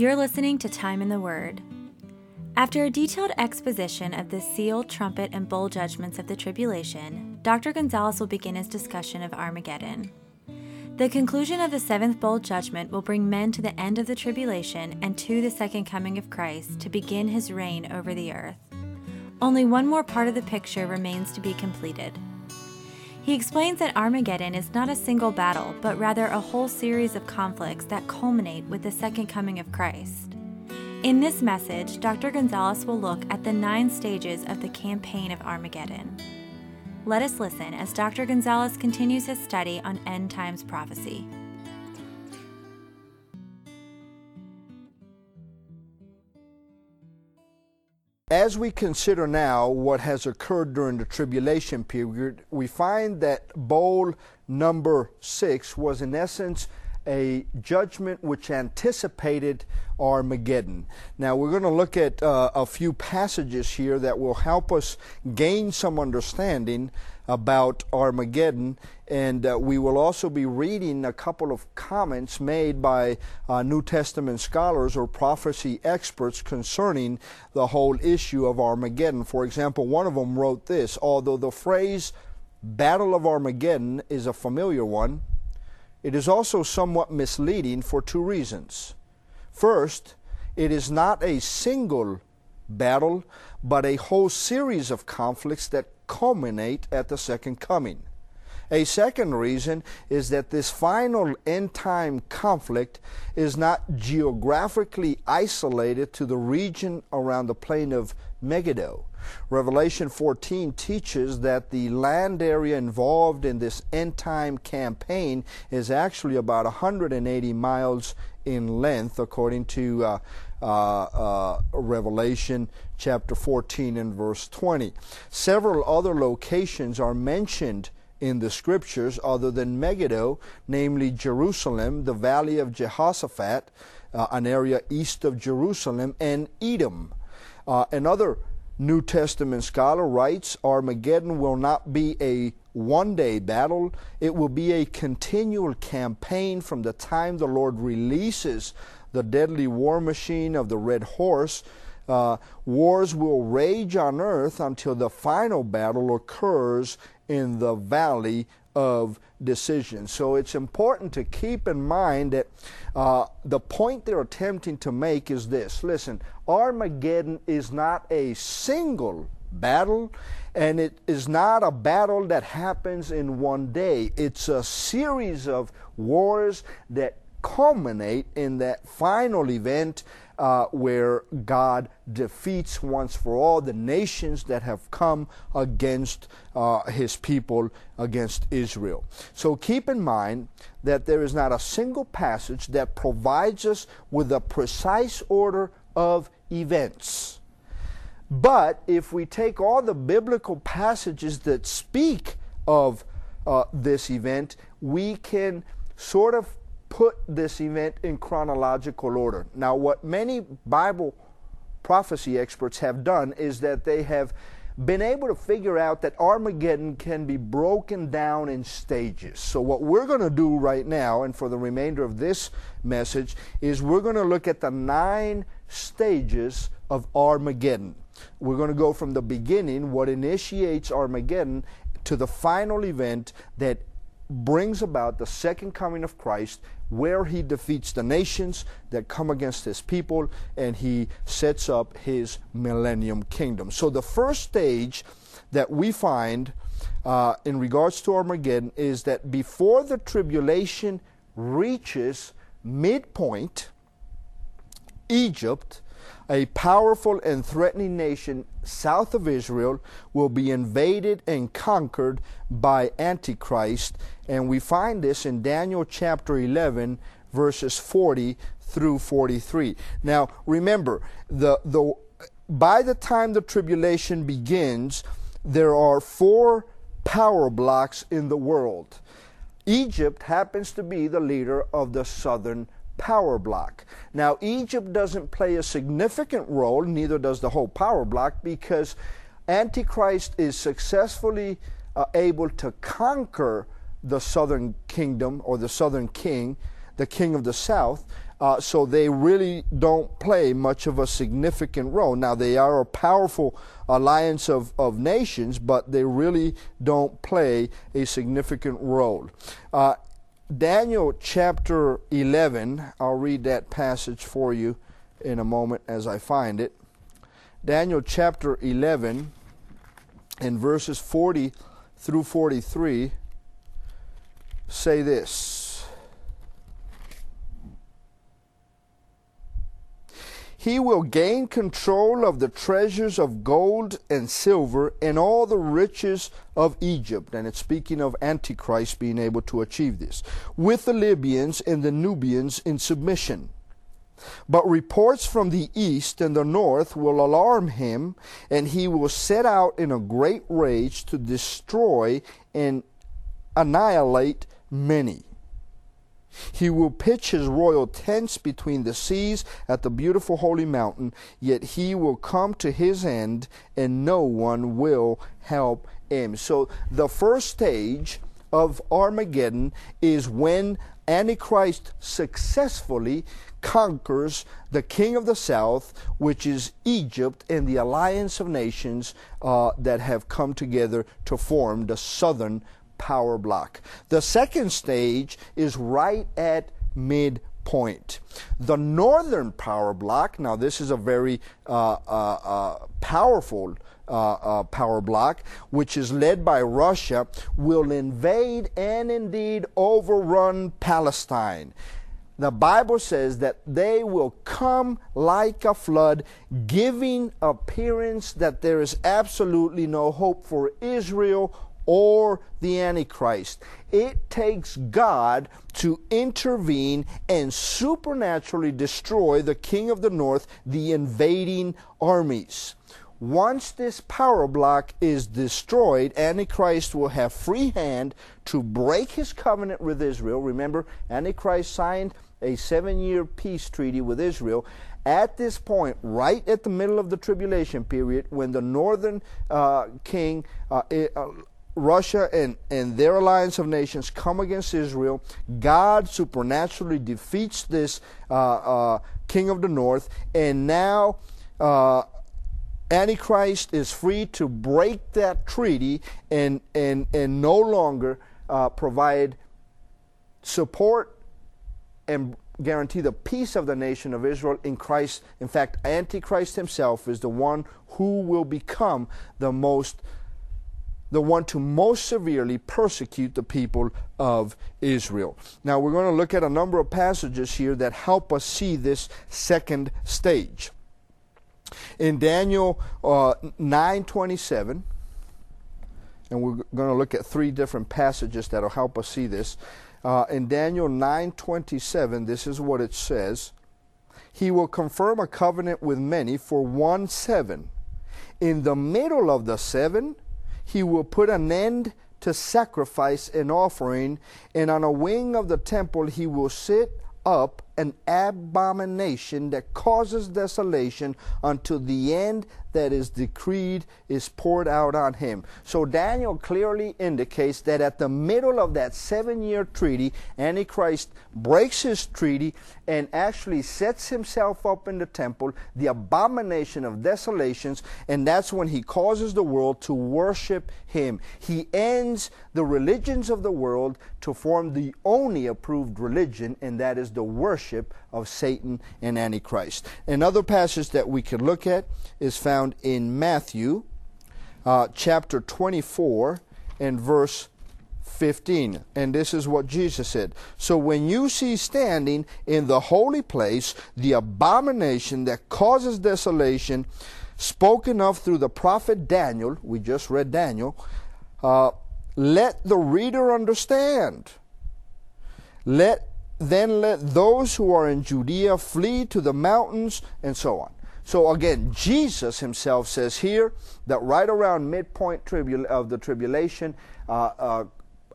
You're listening to Time in the Word. After a detailed exposition of the seal, trumpet, and bowl judgments of the tribulation, Dr. Gonzalez will begin his discussion of Armageddon. The conclusion of the seventh bowl judgment will bring men to the end of the tribulation and to the second coming of Christ to begin his reign over the earth. Only one more part of the picture remains to be completed. He explains that Armageddon is not a single battle, but rather a whole series of conflicts that culminate with the second coming of Christ. In this message, Dr. Gonzalez will look at the nine stages of the campaign of Armageddon. Let us listen as Dr. Gonzalez continues his study on end times prophecy. As we consider now what has occurred during the tribulation period, we find that bowl number six was in essence a judgment which anticipated Armageddon. Now, we're going to look at uh, a few passages here that will help us gain some understanding about Armageddon, and uh, we will also be reading a couple of comments made by uh, New Testament scholars or prophecy experts concerning the whole issue of Armageddon. For example, one of them wrote this Although the phrase Battle of Armageddon is a familiar one, it is also somewhat misleading for two reasons. First, it is not a single battle, but a whole series of conflicts that culminate at the second coming. A second reason is that this final end time conflict is not geographically isolated to the region around the plain of Megiddo. Revelation 14 teaches that the land area involved in this end time campaign is actually about 180 miles in length, according to uh, uh, uh, Revelation chapter 14 and verse 20. Several other locations are mentioned in the scriptures other than Megiddo, namely Jerusalem, the valley of Jehoshaphat, uh, an area east of Jerusalem, and Edom. Uh, another New Testament scholar writes Armageddon will not be a one day battle, it will be a continual campaign from the time the Lord releases the deadly war machine of the red horse. Uh, wars will rage on earth until the final battle occurs in the valley of decision. So it's important to keep in mind that uh, the point they're attempting to make is this listen, Armageddon is not a single battle, and it is not a battle that happens in one day. It's a series of wars that culminate in that final event uh, where God defeats once for all the nations that have come against uh, his people, against Israel. So keep in mind that there is not a single passage that provides us with a precise order of events. But if we take all the biblical passages that speak of uh, this event, we can sort of put this event in chronological order. Now, what many Bible prophecy experts have done is that they have been able to figure out that Armageddon can be broken down in stages. So, what we're going to do right now, and for the remainder of this message, is we're going to look at the nine stages of Armageddon. We're going to go from the beginning, what initiates Armageddon, to the final event that brings about the second coming of Christ where he defeats the nations that come against his people and he sets up his millennium kingdom. So the first stage that we find uh, in regards to Armageddon is that before the tribulation reaches midpoint, Egypt a powerful and threatening nation south of Israel will be invaded and conquered by Antichrist. And we find this in Daniel chapter 11, verses 40 through 43. Now, remember, the, the, by the time the tribulation begins, there are four power blocks in the world. Egypt happens to be the leader of the southern power block. Now, Egypt doesn't play a significant role, neither does the whole power block, because Antichrist is successfully uh, able to conquer the southern kingdom or the southern king, the king of the south, Uh, so they really don't play much of a significant role. Now, they are a powerful alliance of, of nations, but they really don't play a significant role. Uh, Daniel chapter 11, I'll read that passage for you in a moment as I find it. Daniel chapter 11 and verses 40 through 43 say this He will gain control of the treasures of gold and silver and all the riches of Egypt. And it's speaking of Antichrist being able to achieve this, with the Libyans and the Nubians in submission. But reports from the east and the north will alarm him, and he will set out in a great rage to destroy and annihilate many. He will pitch his royal tents between the seas at the beautiful holy mountain, yet he will come to his end, and no one will help him. So, the first stage of Armageddon is when Antichrist successfully conquers the king of the south, which is Egypt, and the alliance of nations uh, that have come together to form the southern power block. The second stage is right at midpoint. The northern power block, now this is a very uh, uh, uh, powerful uh, uh, power block, which is led by Russia, will invade and indeed overrun Palestine the Bible says that they will come like a flood, giving appearance that there is absolutely no hope for Israel or the Antichrist. It takes God to intervene and supernaturally destroy the king of the north, the invading armies. Once this power block is destroyed, Antichrist will have free hand to break his covenant with Israel. Remember, Antichrist signed a seven year peace treaty with Israel. At this point, right at the middle of the tribulation period, when the northern uh, king, uh, uh, Russia and, and their alliance of nations come against Israel, God supernaturally defeats this uh, uh, king of the north, and now uh, Antichrist is free to break that treaty and, and, and no longer provide support and guarantee the peace of the nation of Israel in Christ. In fact, Antichrist himself is the one who will become the most the one to most severely persecute the people of Israel. Now we're going to look at a number of passages here that help us see this second stage. In Daniel uh, 9:27, and we're going to look at three different passages that'll help us see this. Uh, in Daniel 9:27, this is what it says: He will confirm a covenant with many for one seven. In the middle of the seven, he will put an end to sacrifice and offering, and on a wing of the temple he will sit up an abomination that causes desolation until the end that is decreed is poured out on him. So Daniel clearly indicates that at the middle of that seven year treaty, Antichrist breaks his treaty and actually sets himself up in the temple, the abomination of desolations, and that's when he causes the world to worship him. He ends the religions of the world to form the only approved religion, and that is the worship of Satan and Antichrist. Another passage that we could look at is found in Matthew uh, chapter 24 and verse 15. And this is what Jesus said. So when you see standing in the holy place the abomination that causes desolation, spoken of through the prophet Daniel, we just read Daniel, uh, let the reader understand. Let then let those who are in Judea flee to the mountains, and so on. So again, Jesus himself says here that right around midpoint of the tribulation, uh, uh,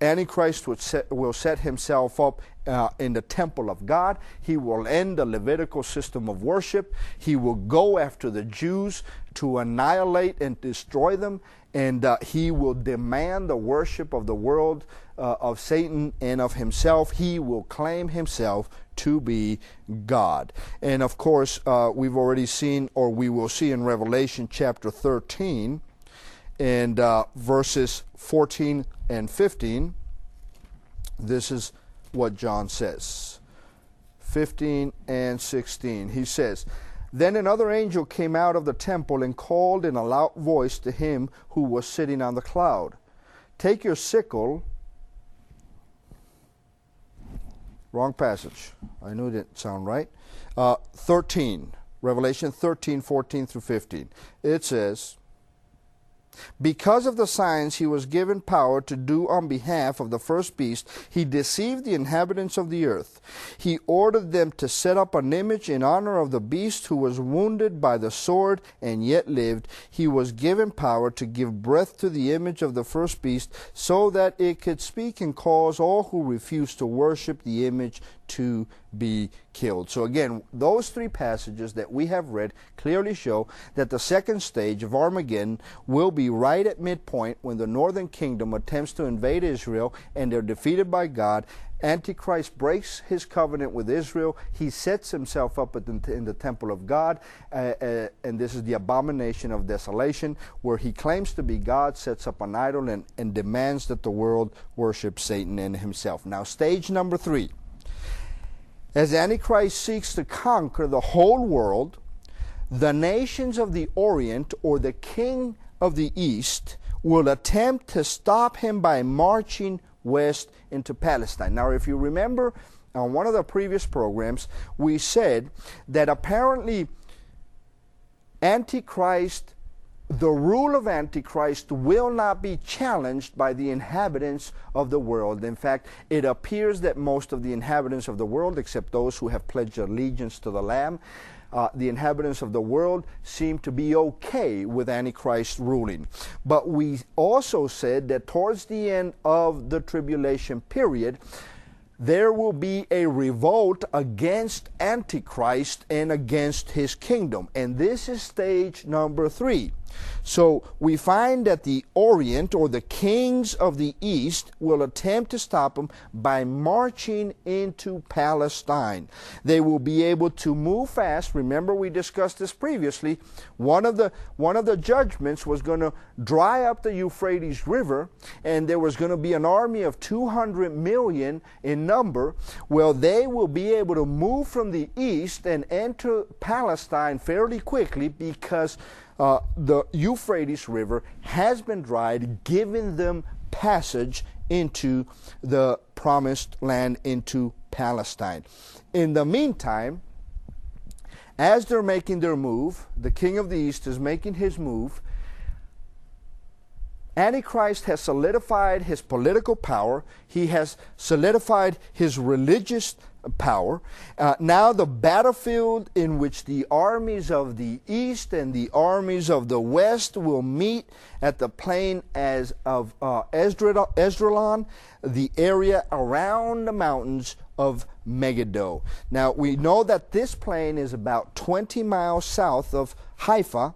Antichrist set, will set himself up uh, in the temple of God. He will end the Levitical system of worship. He will go after the Jews to annihilate and destroy them. And uh, he will demand the worship of the world uh, of Satan and of himself. He will claim himself to be God. And of course, uh, we've already seen, or we will see in Revelation chapter 13 and uh, verses 14 and 15. This is what John says 15 and 16. He says, Then another angel came out of the temple and called in a loud voice to him who was sitting on the cloud Take your sickle Wrong passage. I knew it didn't sound right. Uh, 13, Revelation 13, 14 through 15. It says, because of the signs he was given power to do on behalf of the first beast, he deceived the inhabitants of the earth. He ordered them to set up an image in honor of the beast who was wounded by the sword and yet lived. He was given power to give breath to the image of the first beast so that it could speak and cause all who refused to worship the image to be killed. So, again, those three passages that we have read clearly show that the second stage of Armageddon will be right at midpoint when the northern kingdom attempts to invade Israel and they're defeated by God. Antichrist breaks his covenant with Israel. He sets himself up the, in the temple of God, uh, uh, and this is the abomination of desolation, where he claims to be God, sets up an idol, and, and demands that the world worship Satan and himself. Now, stage number three as Antichrist seeks to conquer the whole world, the nations of the Orient or the king of the East will attempt to stop him by marching west into Palestine. Now, if you remember on one of the previous programs, we said that apparently Antichrist the rule of Antichrist will not be challenged by the inhabitants of the world. In fact, it appears that most of the inhabitants of the world, except those who have pledged allegiance to the Lamb, uh, the inhabitants of the world seem to be okay with Antichrist ruling. But we also said that towards the end of the tribulation period, there will be a revolt against Antichrist and against his kingdom. And this is stage number three. So we find that the Orient or the kings of the East will attempt to stop them by marching into Palestine. They will be able to move fast. Remember, we discussed this previously. One of the one of the judgments was going to dry up the Euphrates River, and there was going to be an army of 200 million in number. Well, they will be able to move from the east and enter Palestine fairly quickly because uh, the Euphrates River has been dried, giving them passage into the promised land, into Palestine. In the meantime, as they're making their move, the king of the east is making his move. Antichrist has solidified his political power. He has solidified his religious power. Uh, now, the battlefield in which the armies of the east and the armies of the west will meet at the plain as of uh, Esdraelon, the area around the mountains of Megiddo. Now, we know that this plain is about 20 miles south of Haifa,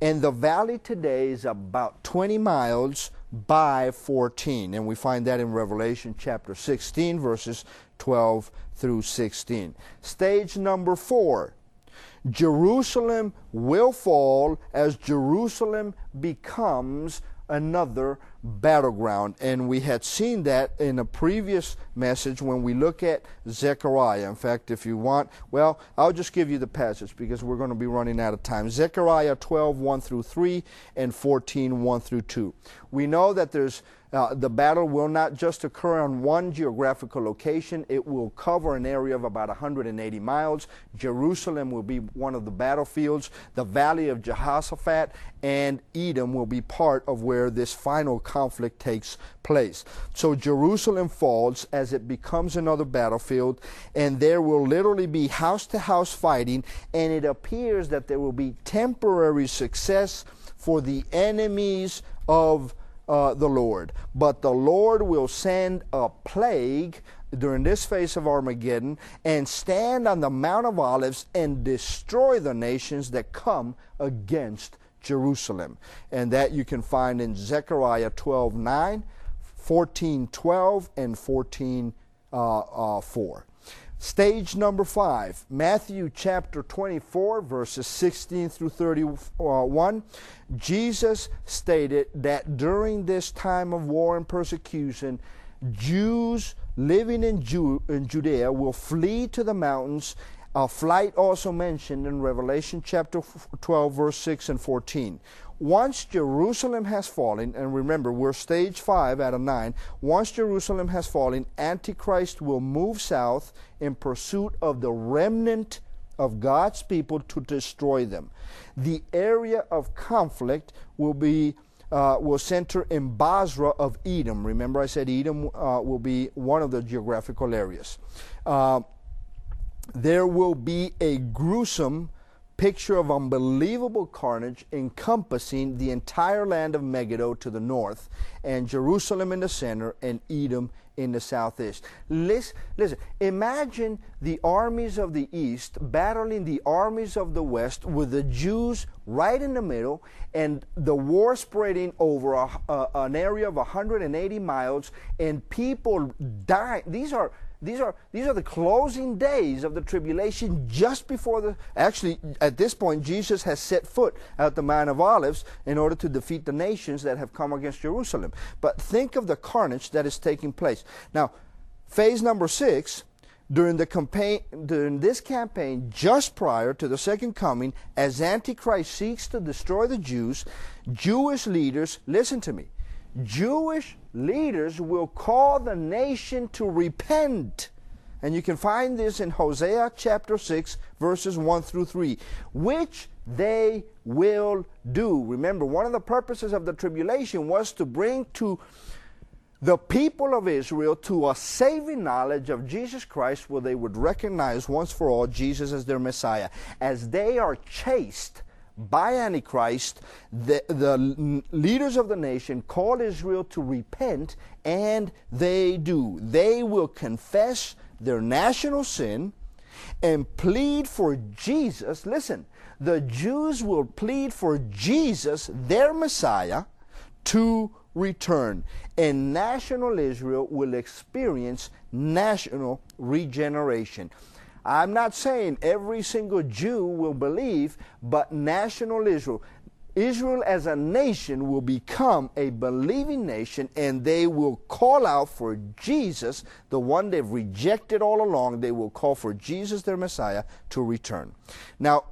and the valley today is about 20 miles by 14. And we find that in Revelation chapter 16, verses 12 through 16. Stage number four Jerusalem will fall as Jerusalem becomes another battleground. And we had seen that in a previous message when we look at Zechariah. In fact, if you want, well, I'll just give you the passage because we're going to be running out of time. Zechariah 12, 1 through 3, and 14, 1 through 2. We know that there's uh, the battle will not just occur on one geographical location, it will cover an area of about 180 miles. Jerusalem will be one of the battlefields. The valley of Jehoshaphat and Edom will be part of where this final conflict takes place. So Jerusalem falls as it becomes another battlefield, and there will literally be house to house fighting, and it appears that there will be temporary success for the enemies of uh, the Lord. But the Lord will send a plague during this phase of Armageddon and stand on the Mount of Olives and destroy the nations that come against Jerusalem. And that you can find in Zechariah 12 9, 14 12, and 14 uh, uh, 4. Stage number five, Matthew chapter 24, verses 16 through 31. Jesus stated that during this time of war and persecution, Jews living in, Ju- in Judea will flee to the mountains. A flight also mentioned in Revelation chapter 12, verse 6 and 14 once Jerusalem has fallen, and remember, we're stage five out of nine, once Jerusalem has fallen, Antichrist will move south in pursuit of the remnant of God's people to destroy them. The area of conflict will be uh, will center in Bozrah of Edom. Remember, I said Edom uh, will be one of the geographical areas. Uh, there will be a gruesome picture of unbelievable carnage encompassing the entire land of Megiddo to the north, and Jerusalem in the center, and Edom in the southeast. Listen, listen, imagine the armies of the east battling the armies of the west with the Jews right in the middle, and the war spreading over a, uh, an area of 180 miles, and people dying. These are these are, these are the closing days of the tribulation just before the. Actually, at this point, Jesus has set foot at the Mount of Olives in order to defeat the nations that have come against Jerusalem. But think of the carnage that is taking place. Now, phase number six during the campaign during this campaign just prior to the second coming as antichrist seeks to destroy the jews jewish leaders listen to me Jewish leaders will call the nation to repent. And you can find this in Hosea chapter 6, verses 1 through 3, which they will do. Remember, one of the purposes of the tribulation was to bring to the people of Israel to a saving knowledge of Jesus Christ where they would recognize once for all Jesus as their Messiah. As they are chased by Antichrist, the, the leaders of the nation call Israel to repent, and they do. They will confess their national sin and plead for Jesus. Listen, the Jews will plead for Jesus, their Messiah, to return. And national Israel will experience national regeneration. I'm not saying every single Jew will believe, but national Israel, Israel as a nation will become a believing nation and they will call out for Jesus, the one they've rejected all along. They will call for Jesus, their Messiah, to return. Now,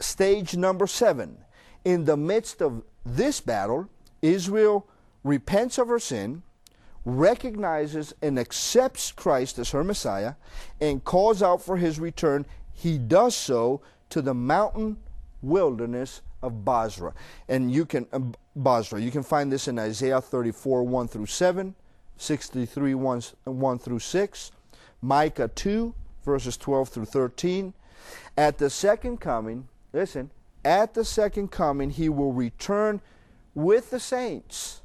stage number seven. In the midst of this battle, Israel repents of her sin recognizes and accepts Christ as her Messiah and calls out for his return, he does so to the mountain wilderness of Bozrah. And you can, uh, Bozrah, you can find this in Isaiah 34, 1 through 7, 63, 1, 1 through 6, Micah 2, verses 12 through 13. At the second coming, listen, at the second coming, he will return with the saints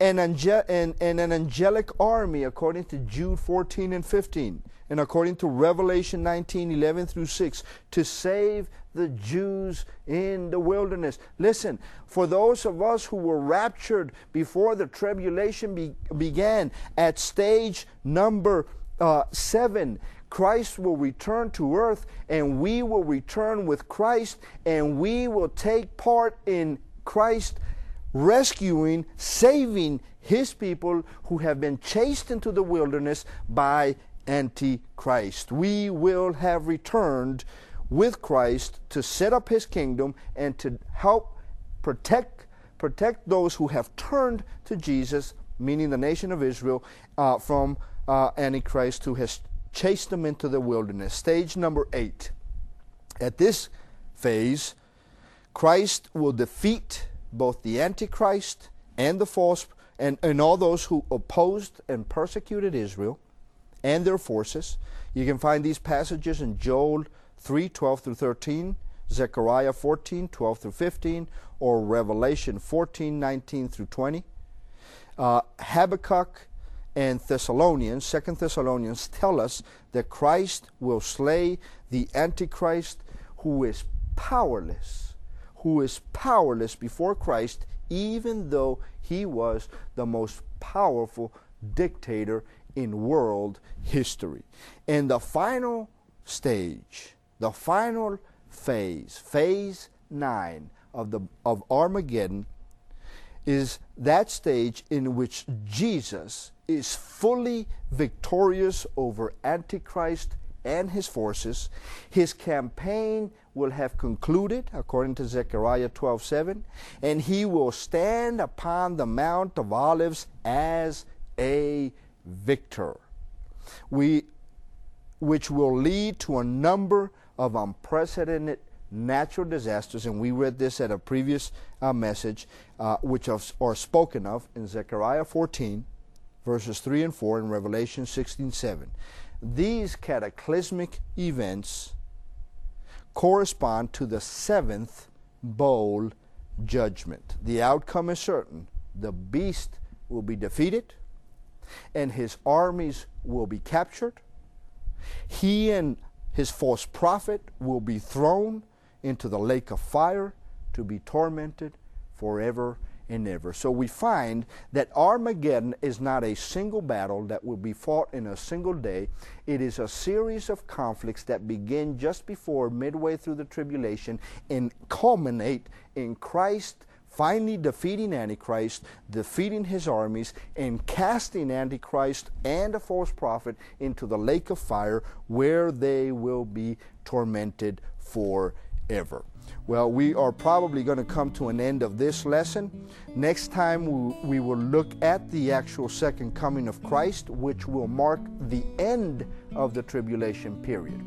and, ange- and an angelic army, according to Jude 14 and 15, and according to Revelation 19 11 through 6, to save the Jews in the wilderness. Listen, for those of us who were raptured before the tribulation be- began at stage number uh, seven, Christ will return to earth and we will return with Christ and we will take part in Christ rescuing, saving his people who have been chased into the wilderness by Antichrist. We will have returned with Christ to set up his kingdom and to help protect protect those who have turned to Jesus, meaning the nation of Israel, uh, from uh, Antichrist who has chased them into the wilderness. Stage number eight. At this phase, Christ will defeat both the Antichrist and the false and, and all those who opposed and persecuted Israel and their forces. You can find these passages in Joel 3 12 through 13, Zechariah 14 12 through 15, or Revelation 14 19 through 20. Uh, Habakkuk and Thessalonians, Second Thessalonians, tell us that Christ will slay the Antichrist who is powerless who is powerless before Christ, even though he was the most powerful dictator in world history. And the final stage, the final phase, phase nine of, the, of Armageddon, is that stage in which Jesus is fully victorious over Antichrist and his forces. His campaign will have concluded, according to Zechariah 12 7, and he will stand upon the Mount of Olives as a victor. We, which will lead to a number of unprecedented natural disasters, and we read this at a previous uh, message, uh, which are, are spoken of in Zechariah 14, verses 3 and 4, and Revelation 16 7. These cataclysmic events correspond to the seventh bowl judgment. The outcome is certain. The beast will be defeated, and his armies will be captured. He and his false prophet will be thrown into the lake of fire to be tormented forever and ever. So we find that Armageddon is not a single battle that will be fought in a single day. It is a series of conflicts that begin just before midway through the tribulation and culminate in Christ finally defeating Antichrist, defeating his armies, and casting Antichrist and the false prophet into the lake of fire where they will be tormented forever. Well, we are probably going to come to an end of this lesson. Next time, we, will look at the actual second coming of Christ, which will mark the end of the tribulation period.